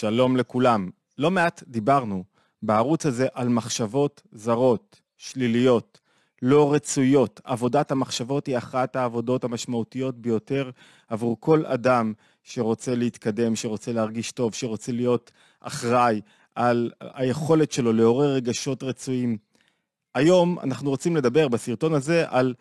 שלום לכולם. לא מעט דיברנו בערוץ הזה על מחשבות זרות, שליליות, לא רצויות. עבודת המחשבות היא אחת העבודות המשמעותיות ביותר עבור כל אדם שרוצה להתקדם, שרוצה להרגיש טוב, שרוצה להיות אחראי על היכולת שלו לעורר רגשות רצויים. היום אנחנו רוצים לדבר בסרטון הזה על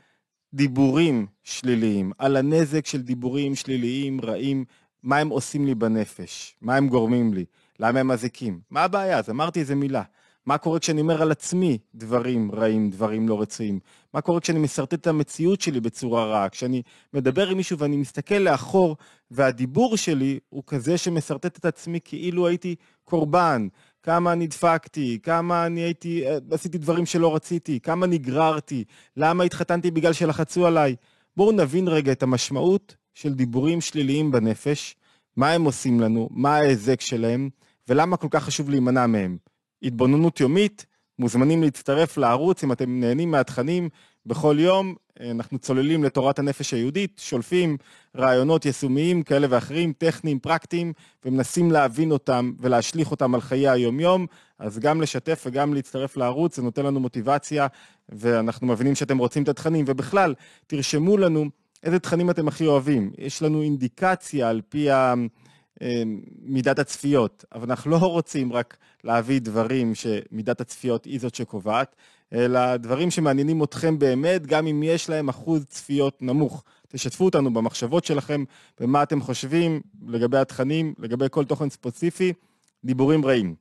דיבורים שליליים, על הנזק של דיבורים שליליים, רעים, מה הם עושים לי בנפש, מה הם גורמים לי, למה הם מזיקים. מה הבעיה? אז אמרתי איזה מילה. מה קורה כשאני אומר על עצמי דברים רעים, דברים לא רצויים? מה קורה כשאני משרטט את המציאות שלי בצורה רעה? כשאני מדבר עם מישהו ואני מסתכל לאחור, והדיבור שלי הוא כזה שמשרטט את עצמי כאילו הייתי קורבן, כמה נדפקתי, כמה אני הייתי, אה, עשיתי דברים שלא רציתי, כמה נגררתי, למה התחתנתי בגלל שלחצו עליי. בואו נבין רגע את המשמעות של דיבורים שליליים בנפש, מה הם עושים לנו, מה ההיזק שלהם, ולמה כל כך חשוב להימנע מהם. התבוננות יומית, מוזמנים להצטרף לערוץ אם אתם נהנים מהתכנים. בכל יום אנחנו צוללים לתורת הנפש היהודית, שולפים רעיונות יישומיים כאלה ואחרים, טכניים, פרקטיים, ומנסים להבין אותם ולהשליך אותם על חיי היומיום. אז גם לשתף וגם להצטרף לערוץ, זה נותן לנו מוטיבציה, ואנחנו מבינים שאתם רוצים את התכנים. ובכלל, תרשמו לנו איזה תכנים אתם הכי אוהבים. יש לנו אינדיקציה על פי מידת הצפיות, אבל אנחנו לא רוצים רק להביא דברים שמידת הצפיות היא זאת שקובעת, אלא דברים שמעניינים אתכם באמת, גם אם יש להם אחוז צפיות נמוך. תשתפו אותנו במחשבות שלכם, במה אתם חושבים לגבי התכנים, לגבי כל תוכן ספציפי, דיבורים רעים.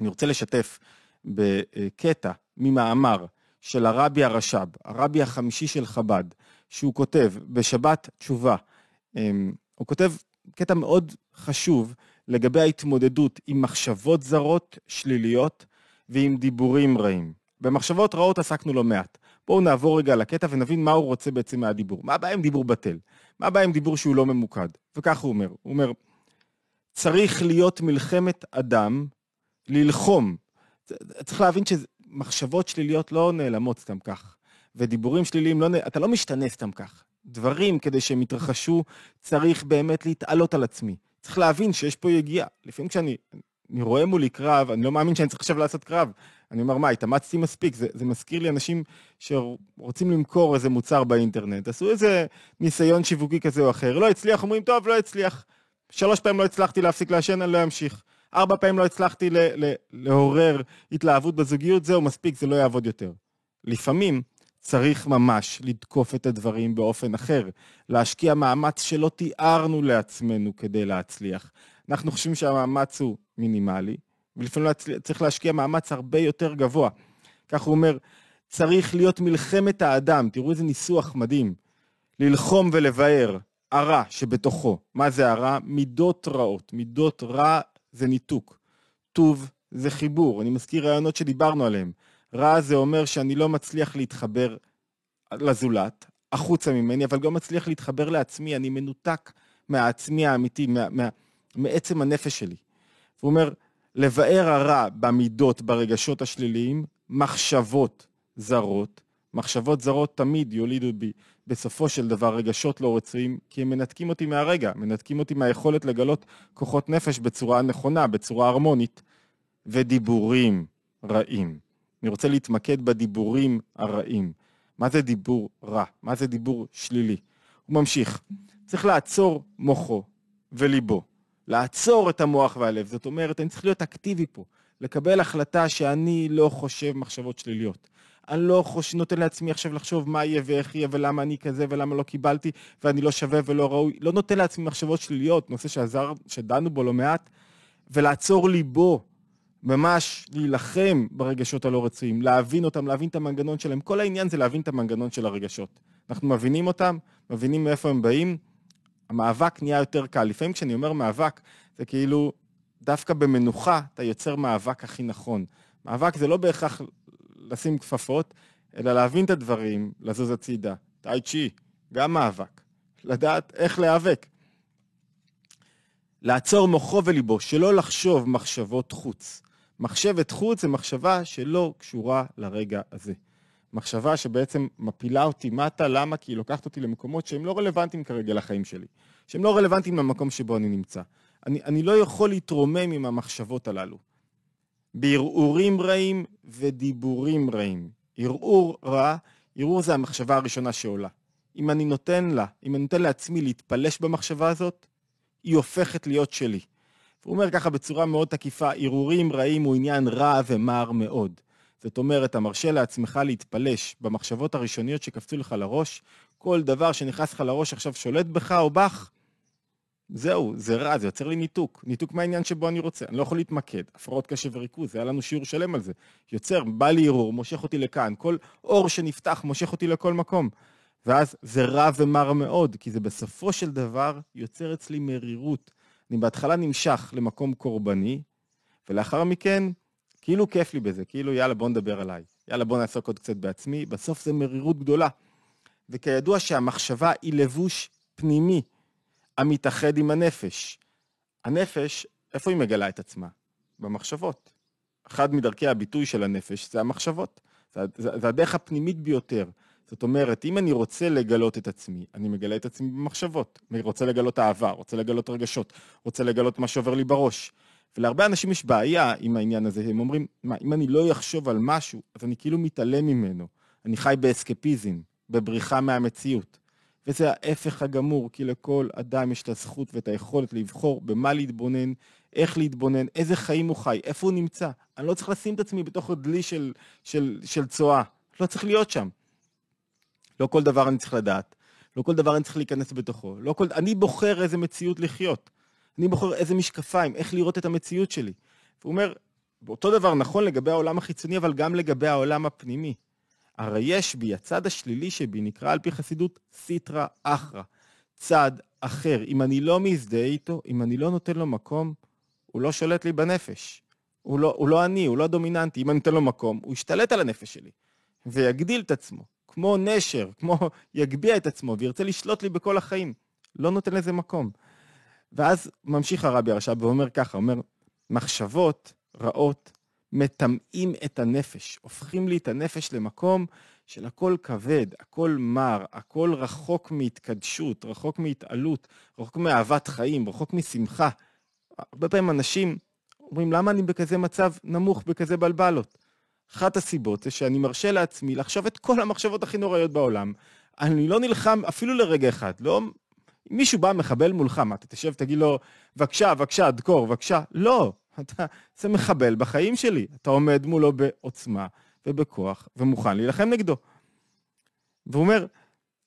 אני רוצה לשתף בקטע ממאמר של הרבי הרש"ב, הרבי החמישי של חב"ד, שהוא כותב בשבת תשובה. אמ, הוא כותב קטע מאוד חשוב לגבי ההתמודדות עם מחשבות זרות, שליליות, ועם דיבורים רעים. במחשבות רעות עסקנו לא מעט. בואו נעבור רגע לקטע ונבין מה הוא רוצה בעצם מהדיבור. מה הבעיה עם דיבור בטל? מה הבעיה עם דיבור שהוא לא ממוקד? וכך הוא אומר, הוא אומר, צריך להיות מלחמת אדם, ללחום. צריך להבין שמחשבות שליליות לא נעלמות סתם כך, ודיבורים שליליים, לא, אתה לא משתנה סתם כך. דברים כדי שהם יתרחשו, צריך באמת להתעלות על עצמי. צריך להבין שיש פה יגיעה. לפעמים כשאני אני רואה מולי קרב, אני לא מאמין שאני צריך עכשיו לעשות קרב. אני אומר, מה, התאמצתי מספיק? זה, זה מזכיר לי אנשים שרוצים למכור איזה מוצר באינטרנט. עשו איזה ניסיון שיווקי כזה או אחר. לא הצליח, אומרים, טוב, לא הצליח. שלוש פעמים לא הצלחתי להפסיק לעשן, אני לא אמשיך. ארבע פעמים לא הצלחתי לעורר התלהבות בזוגיות, זהו, מספיק, זה לא יעבוד יותר. לפעמים צריך ממש לתקוף את הדברים באופן אחר, להשקיע מאמץ שלא תיארנו לעצמנו כדי להצליח. אנחנו חושבים שהמאמץ הוא מינימלי, ולפעמים צריך להשקיע מאמץ הרבה יותר גבוה. כך הוא אומר, צריך להיות מלחמת האדם, תראו איזה ניסוח מדהים, ללחום ולבאר הרע שבתוכו. מה זה הרע? מידות רעות. מידות רע זה ניתוק. טוב זה חיבור. אני מזכיר רעיונות שדיברנו עליהם. רע זה אומר שאני לא מצליח להתחבר לזולת, החוצה ממני, אבל גם מצליח להתחבר לעצמי, אני מנותק מהעצמי האמיתי, מה, מה, מעצם הנפש שלי. הוא אומר, לבאר הרע במידות, ברגשות השליליים, מחשבות זרות. מחשבות זרות תמיד יולידו בי בסופו של דבר רגשות לא רצויים, כי הם מנתקים אותי מהרגע, מנתקים אותי מהיכולת לגלות כוחות נפש בצורה נכונה, בצורה הרמונית, ודיבורים רעים. אני רוצה להתמקד בדיבורים הרעים. מה זה דיבור רע? מה זה דיבור שלילי? הוא ממשיך. צריך לעצור מוחו וליבו. לעצור את המוח והלב. זאת אומרת, אני צריך להיות אקטיבי פה. לקבל החלטה שאני לא חושב מחשבות שליליות. אני לא חושב, נותן לעצמי עכשיו לחשוב מה יהיה ואיך יהיה ולמה אני כזה ולמה לא קיבלתי ואני לא שווה ולא ראוי. לא נותן לעצמי מחשבות שליליות, נושא שעזר, שדנו בו לא מעט, ולעצור ליבו. ממש להילחם ברגשות הלא רצויים, להבין אותם, להבין את המנגנון שלהם. כל העניין זה להבין את המנגנון של הרגשות. אנחנו מבינים אותם, מבינים מאיפה הם באים, המאבק נהיה יותר קל. לפעמים כשאני אומר מאבק, זה כאילו, דווקא במנוחה אתה יוצר מאבק הכי נכון. מאבק זה לא בהכרח לשים כפפות, אלא להבין את הדברים, לזוז הצידה. טאי צ'י, גם מאבק. לדעת איך להיאבק. לעצור מוחו וליבו, שלא לחשוב מחשבות חוץ. מחשבת חוץ זה מחשבה שלא קשורה לרגע הזה. מחשבה שבעצם מפילה אותי מטה, למה? כי היא לוקחת אותי למקומות שהם לא רלוונטיים כרגע לחיים שלי. שהם לא רלוונטיים למקום שבו אני נמצא. אני, אני לא יכול להתרומם עם המחשבות הללו. בערעורים רעים ודיבורים רעים. ערעור רע, ערעור זה המחשבה הראשונה שעולה. אם אני נותן לה, אם אני נותן לעצמי להתפלש במחשבה הזאת, היא הופכת להיות שלי. הוא אומר ככה בצורה מאוד תקיפה, ערעורים רעים הוא עניין רע ומר מאוד. זאת אומרת, אתה מרשה לעצמך להתפלש במחשבות הראשוניות שקפצו לך לראש, כל דבר שנכנס לך לראש עכשיו שולט בך או בך, זהו, זה רע, זה יוצר לי ניתוק. ניתוק מהעניין שבו אני רוצה. אני לא יכול להתמקד. הפרעות קשב וריכוז, היה לנו שיעור שלם על זה. יוצר, בא לי ערעור, מושך אותי לכאן. כל אור שנפתח מושך אותי לכל מקום. ואז זה רע ומר מאוד, כי זה בסופו של דבר יוצר אצלי מרירות. אני בהתחלה נמשך למקום קורבני, ולאחר מכן, כאילו כיף לי בזה, כאילו יאללה בוא נדבר עליי. יאללה בוא נעסוק עוד קצת בעצמי. בסוף זה מרירות גדולה. וכידוע שהמחשבה היא לבוש פנימי. המתאחד עם הנפש. הנפש, איפה היא מגלה את עצמה? במחשבות. אחד מדרכי הביטוי של הנפש זה המחשבות. זה, זה, זה הדרך הפנימית ביותר. זאת אומרת, אם אני רוצה לגלות את עצמי, אני מגלה את עצמי במחשבות. אני רוצה לגלות אהבה, רוצה לגלות רגשות, רוצה לגלות מה שעובר לי בראש. ולהרבה אנשים יש בעיה עם העניין הזה, הם אומרים, מה, אם אני לא אחשוב על משהו, אז אני כאילו מתעלם ממנו. אני חי באסקפיזם, בבריחה מהמציאות. וזה ההפך הגמור, כי לכל אדם יש את הזכות ואת היכולת לבחור במה להתבונן, איך להתבונן, איזה חיים הוא חי, איפה הוא נמצא. אני לא צריך לשים את עצמי בתוך דלי של, של, של צואה, לא צריך להיות שם. לא כל דבר אני צריך לדעת, לא כל דבר אני צריך להיכנס בתוכו. לא כל... אני בוחר איזה מציאות לחיות. אני בוחר איזה משקפיים, איך לראות את המציאות שלי. הוא אומר, אותו דבר נכון לגבי העולם החיצוני, אבל גם לגבי העולם הפנימי. הרי יש בי, הצד השלילי שבי נקרא על פי חסידות סיטרא אחרא, צד אחר. אם אני לא מזדהה איתו, אם אני לא נותן לו מקום, הוא לא שולט לי בנפש. הוא לא, הוא לא אני, הוא לא דומיננטי. אם אני נותן לו מקום, הוא ישתלט על הנפש שלי ויגדיל את עצמו, כמו נשר, כמו יגביה את עצמו וירצה לשלוט לי בכל החיים. לא נותן לזה מקום. ואז ממשיך הרבי הרש"ב ואומר ככה, אומר, מחשבות רעות מטמאים את הנפש, הופכים לי את הנפש למקום של הכל כבד, הכל מר, הכל רחוק מהתקדשות, רחוק מהתעלות, רחוק מאהבת חיים, רחוק משמחה. הרבה פעמים אנשים אומרים, למה אני בכזה מצב נמוך, בכזה בלבלות? אחת הסיבות זה שאני מרשה לעצמי לחשוב את כל המחשבות הכי נוראיות בעולם. אני לא נלחם אפילו לרגע אחד, לא... אם מישהו בא מחבל מולך, מה, אתה תשב, תגיד לו, בבקשה, בבקשה, דקור, בבקשה. לא, אתה, זה מחבל בחיים שלי. אתה עומד מולו בעוצמה ובכוח ומוכן להילחם נגדו. והוא אומר,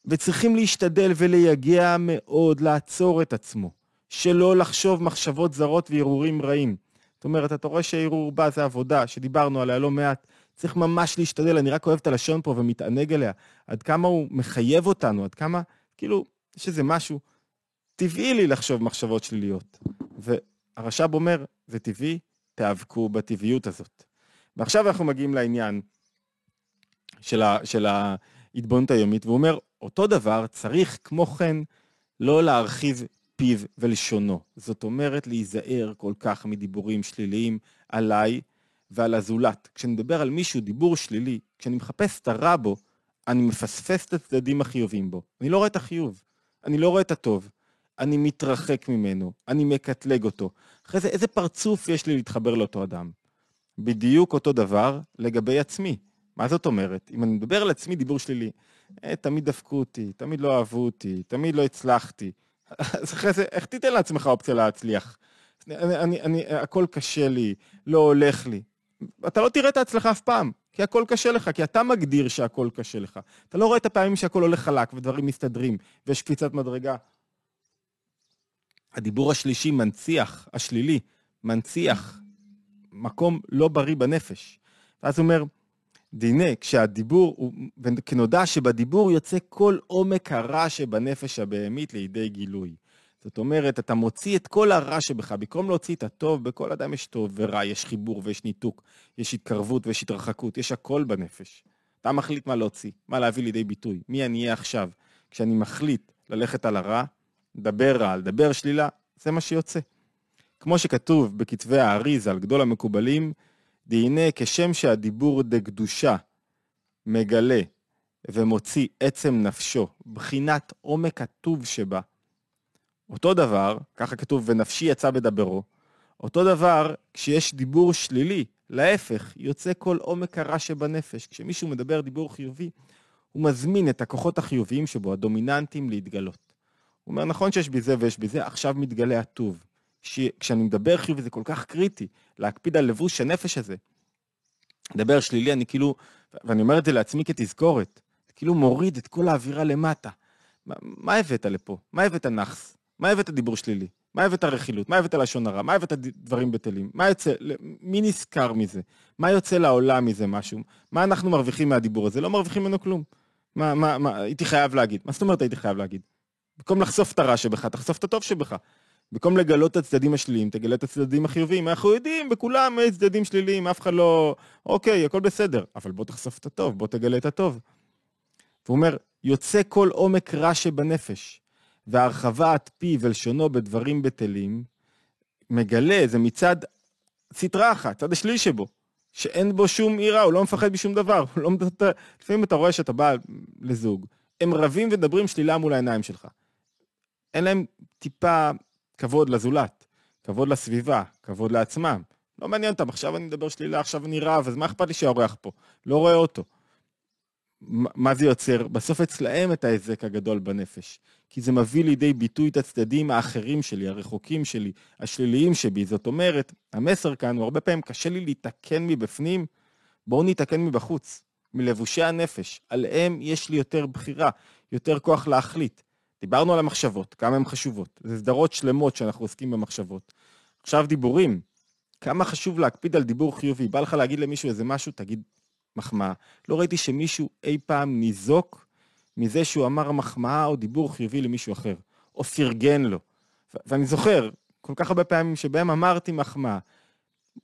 וצריכים להשתדל ולייגע מאוד לעצור את עצמו, שלא לחשוב מחשבות זרות והרהורים רעים. זאת אומרת, אתה רואה שהערעור בא זה עבודה, שדיברנו עליה לא מעט, צריך ממש להשתדל, אני רק אוהב את הלשון פה ומתענג עליה, עד כמה הוא מחייב אותנו, עד כמה, כאילו, יש איזה משהו טבעי לי לחשוב מחשבות שליליות. הרש"ב אומר, זה טבעי, תיאבקו בטבעיות הזאת. ועכשיו אנחנו מגיעים לעניין של, ה, של ההתבוננות היומית, והוא אומר, אותו דבר צריך כמו כן לא להרחיב פיו ולשונו. זאת אומרת, להיזהר כל כך מדיבורים שליליים עליי ועל הזולת. כשאני מדבר על מישהו, דיבור שלילי, כשאני מחפש את הרע בו, אני מפספס את הצדדים החיוביים בו. אני לא רואה את החיוב, אני לא רואה את הטוב. אני מתרחק ממנו, אני מקטלג אותו. אחרי זה, איזה פרצוף יש לי להתחבר לאותו אדם? בדיוק אותו דבר לגבי עצמי. מה זאת אומרת? אם אני מדבר על עצמי דיבור שלילי, אה, תמיד דפקו אותי, תמיד לא אהבו אותי, תמיד לא הצלחתי. אז אחרי זה, איך תיתן לעצמך אופציה להצליח? אני, אני, אני, הכל קשה לי, לא הולך לי. אתה לא תראה את ההצלחה אף פעם, כי הכל קשה לך, כי אתה מגדיר שהכל קשה לך. אתה לא רואה את הפעמים שהכל הולך חלק ודברים מסתדרים, ויש קפיצת מדרגה. הדיבור השלישי מנציח, השלילי, מנציח מקום לא בריא בנפש. ואז הוא אומר, דיני, כשהדיבור, וכנודע שבדיבור יוצא כל עומק הרע שבנפש הבהמית לידי גילוי. זאת אומרת, אתה מוציא את כל הרע שבך, במקום להוציא את הטוב, בכל אדם יש טוב ורע, יש חיבור ויש ניתוק, יש התקרבות ויש התרחקות, יש הכל בנפש. אתה מחליט מה להוציא, מה להביא לידי ביטוי, מי אני אהיה עכשיו. כשאני מחליט ללכת על הרע, דבר רע, לדבר שלילה, זה מה שיוצא. כמו שכתוב בכתבי האריז על גדול המקובלים, דהנה כשם שהדיבור דקדושה מגלה ומוציא עצם נפשו, בחינת עומק הטוב שבה. אותו דבר, ככה כתוב, ונפשי יצא בדברו, אותו דבר כשיש דיבור שלילי, להפך, יוצא כל עומק הרע שבנפש. כשמישהו מדבר דיבור חיובי, הוא מזמין את הכוחות החיוביים שבו, הדומיננטיים, להתגלות. הוא אומר, נכון שיש בי זה ויש בי זה, עכשיו מתגלה הטוב. כשאני מדבר חיובי זה כל כך קריטי, להקפיד על לבוש הנפש הזה. לדבר שלילי, אני כאילו, ואני אומר את זה לעצמי כתזכורת, כאילו מוריד את כל האווירה למטה. מה, מה הבאת לפה? מה הבאת נאחס? מה הבאת דיבור שלילי? מה הבאת רכילות? מה הבאת לשון הרע? מה הבאת דברים בטלים? מה יוצא, מי נזכר מזה? מה יוצא לעולם מזה משהו? מה אנחנו מרוויחים מהדיבור הזה? לא מרוויחים ממנו כלום. מה, מה, מה, הייתי חייב להגיד. מה זאת אומרת הייתי חייב להגיד? במקום לחשוף את הרע שבך, תחשוף את הטוב שבך. במקום לגלות את הצדדים השליליים, תגלה את הצדדים החיוביים. אנחנו יודעים, בכולם יש צדדים שליליים, אף אחד לא... אוקיי, הכל בסדר. אבל בוא תחשוף את הטוב, בוא תגלה את הטוב. והוא אומר, יוצא כל עומק רע שבנפש, והרחבת פי ולשונו בדברים בטלים, מגלה, זה מצד סטרה אחת, צד השלילי שבו, שאין בו שום עירה, הוא לא מפחד משום דבר. לא... לפעמים אתה רואה שאתה בא לזוג, הם רבים ומדברים שלילה מול העיניים שלך. אין להם טיפה כבוד לזולת, כבוד לסביבה, כבוד לעצמם. לא מעניין אותם, עכשיו אני מדבר שלילה, עכשיו אני רב, אז מה אכפת לי שהאורח פה? לא רואה אותו. מה זה יוצר? בסוף אצלהם את ההיזק הגדול בנפש. כי זה מביא לידי ביטוי את הצדדים האחרים שלי, הרחוקים שלי, השליליים שבי. זאת אומרת, המסר כאן הוא הרבה פעמים קשה לי להתקן מבפנים, בואו נתקן מבחוץ, מלבושי הנפש. עליהם יש לי יותר בחירה, יותר כוח להחליט. דיברנו על המחשבות, כמה הן חשובות. זה סדרות שלמות שאנחנו עוסקים במחשבות. עכשיו דיבורים. כמה חשוב להקפיד על דיבור חיובי. בא לך להגיד למישהו איזה משהו, תגיד מחמאה. לא ראיתי שמישהו אי פעם ניזוק מזה שהוא אמר מחמאה או דיבור חיובי למישהו אחר, או פרגן לו. ואני זוכר כל כך הרבה פעמים שבהם אמרתי מחמאה.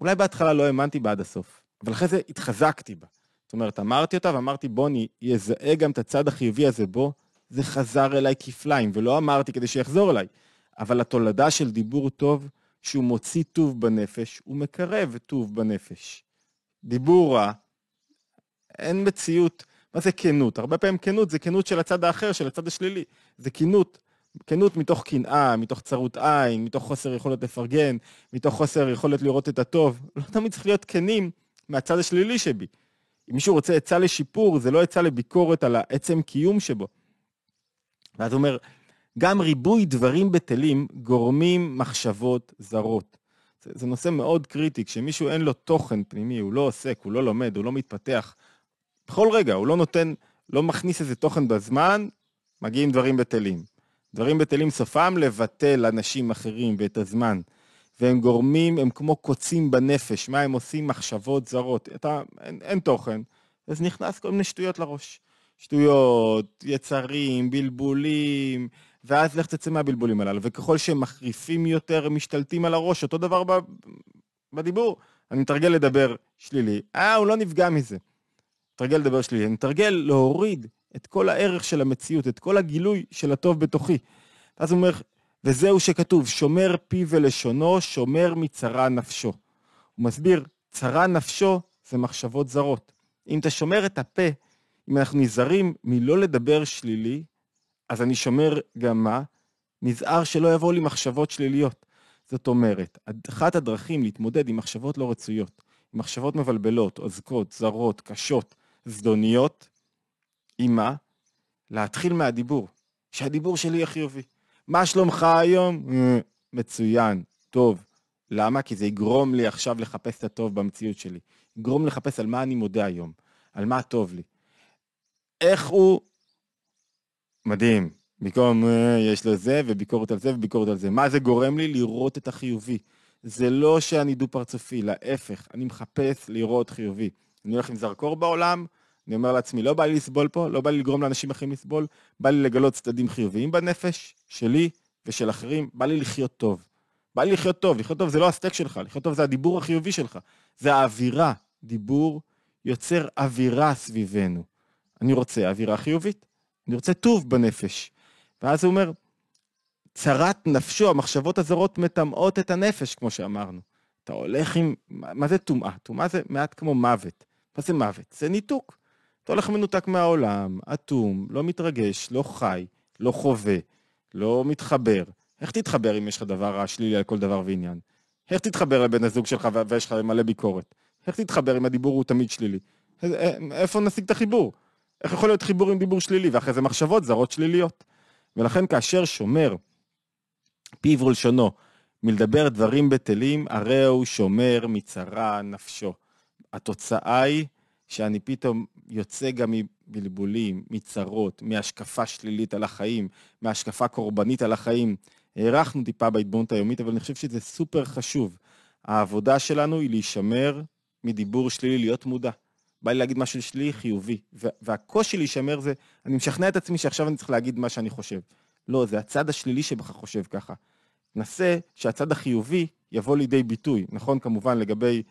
אולי בהתחלה לא האמנתי בה עד הסוף, אבל אחרי זה התחזקתי בה. זאת אומרת, אמרתי אותה ואמרתי, בוא אני אזהה גם את הצד החיובי הזה בו, זה חזר אליי כפליים, ולא אמרתי כדי שיחזור אליי. אבל התולדה של דיבור טוב, שהוא מוציא טוב בנפש, הוא מקרב טוב בנפש. דיבור רע, אין מציאות, מה זה כנות? הרבה פעמים כנות זה כנות של הצד האחר, של הצד השלילי. זה כנות, כנות מתוך קנאה, מתוך צרות עין, מתוך חוסר יכולת לפרגן, מתוך חוסר יכולת לראות את הטוב. לא תמיד צריך להיות כנים מהצד השלילי שבי. אם מישהו רוצה עצה לשיפור, זה לא עצה לביקורת על העצם קיום שבו. ואז הוא אומר, גם ריבוי דברים בטלים גורמים מחשבות זרות. זה, זה נושא מאוד קריטי, כשמישהו אין לו תוכן פנימי, הוא לא עוסק, הוא לא לומד, הוא לא מתפתח, בכל רגע, הוא לא נותן, לא מכניס איזה תוכן בזמן, מגיעים דברים בטלים. דברים בטלים סופם לבטל אנשים אחרים ואת הזמן. והם גורמים, הם כמו קוצים בנפש, מה הם עושים? מחשבות זרות. אתה, אין, אין תוכן, אז נכנס כל מיני שטויות לראש. שטויות, יצרים, בלבולים, ואז לך תצא מהבלבולים הללו. וככל שהם מחריפים יותר, הם משתלטים על הראש, אותו דבר בדיבור. אני מתרגל לדבר שלילי, אה, הוא לא נפגע מזה. מתרגל לדבר שלילי, אני מתרגל להוריד את כל הערך של המציאות, את כל הגילוי של הטוב בתוכי. ואז הוא אומר, וזהו שכתוב, שומר פי ולשונו, שומר מצרה נפשו. הוא מסביר, צרה נפשו זה מחשבות זרות. אם אתה שומר את הפה, אם אנחנו נזהרים מלא לדבר שלילי, אז אני שומר גם מה? נזהר שלא יבואו לי מחשבות שליליות. זאת אומרת, אחת הדרכים להתמודד עם מחשבות לא רצויות, עם מחשבות מבלבלות, עוזקות, זרות, קשות, זדוניות, עם מה? להתחיל מהדיבור, שהדיבור שלי יהיה חיובי. מה שלומך היום? אה, מצוין, טוב. למה? כי זה יגרום לי עכשיו לחפש את הטוב במציאות שלי. יגרום לחפש על מה אני מודה היום, על מה טוב לי. איך הוא... מדהים. במקום אה, יש לו זה, וביקורת על זה, וביקורת על זה. מה זה גורם לי? לראות את החיובי. זה לא שאני דו-פרצופי, להפך, אני מחפש לראות חיובי. אני הולך עם זרקור בעולם, אני אומר לעצמי, לא בא לי לסבול פה, לא בא לי לגרום לאנשים אחרים לסבול, בא לי לגלות צדדים חיוביים בנפש, שלי ושל אחרים, בא לי לחיות טוב. בא לי לחיות טוב, לחיות טוב זה לא הסטייק שלך, לחיות טוב זה הדיבור החיובי שלך, זה האווירה. דיבור יוצר אווירה סביבנו. אני רוצה אווירה חיובית, אני רוצה טוב בנפש. ואז הוא אומר, צרת נפשו, המחשבות הזרות מטמאות את הנפש, כמו שאמרנו. אתה הולך עם, מה זה טומאה? טומאה זה מעט כמו מוות. מה זה מוות? זה ניתוק. אתה הולך מנותק מהעולם, אטום, לא מתרגש, לא חי, לא חווה, לא מתחבר, איך תתחבר אם יש לך דבר רע שלילי על כל דבר ועניין? איך תתחבר לבן הזוג שלך ויש לך מלא ביקורת? איך תתחבר אם הדיבור הוא תמיד שלילי? איפה נשיג את החיבור? איך יכול להיות חיבור עם דיבור שלילי ואחרי זה מחשבות זרות שליליות? ולכן כאשר שומר פיו ולשונו מלדבר דברים בטלים, הרי הוא שומר מצרה נפשו. התוצאה היא שאני פתאום יוצא גם מבלבולים, מצרות, מהשקפה שלילית על החיים, מהשקפה קורבנית על החיים. הארכנו טיפה בהתבוננות היומית, אבל אני חושב שזה סופר חשוב. העבודה שלנו היא להישמר מדיבור שלילי, להיות מודע. בא לי להגיד משהו שלילי, חיובי. והקושי להישמר זה, אני משכנע את עצמי שעכשיו אני צריך להגיד מה שאני חושב. לא, זה הצד השלילי שבך חושב ככה. נסה שהצד החיובי יבוא לידי ביטוי, נכון כמובן לגבי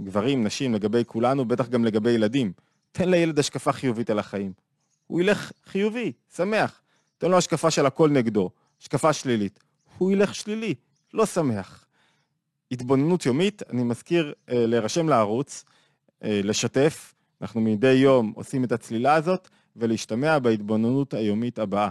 גברים, נשים, לגבי כולנו, בטח גם לגבי ילדים. תן לילד השקפה חיובית על החיים. הוא ילך חיובי, שמח. תן לו השקפה של הכל נגדו, השקפה שלילית. הוא ילך שלילי, לא שמח. התבוננות יומית, אני מזכיר אה, להירשם לערוץ, אה, לשתף, אנחנו מדי יום עושים את הצלילה הזאת, ולהשתמע בהתבוננות היומית הבאה.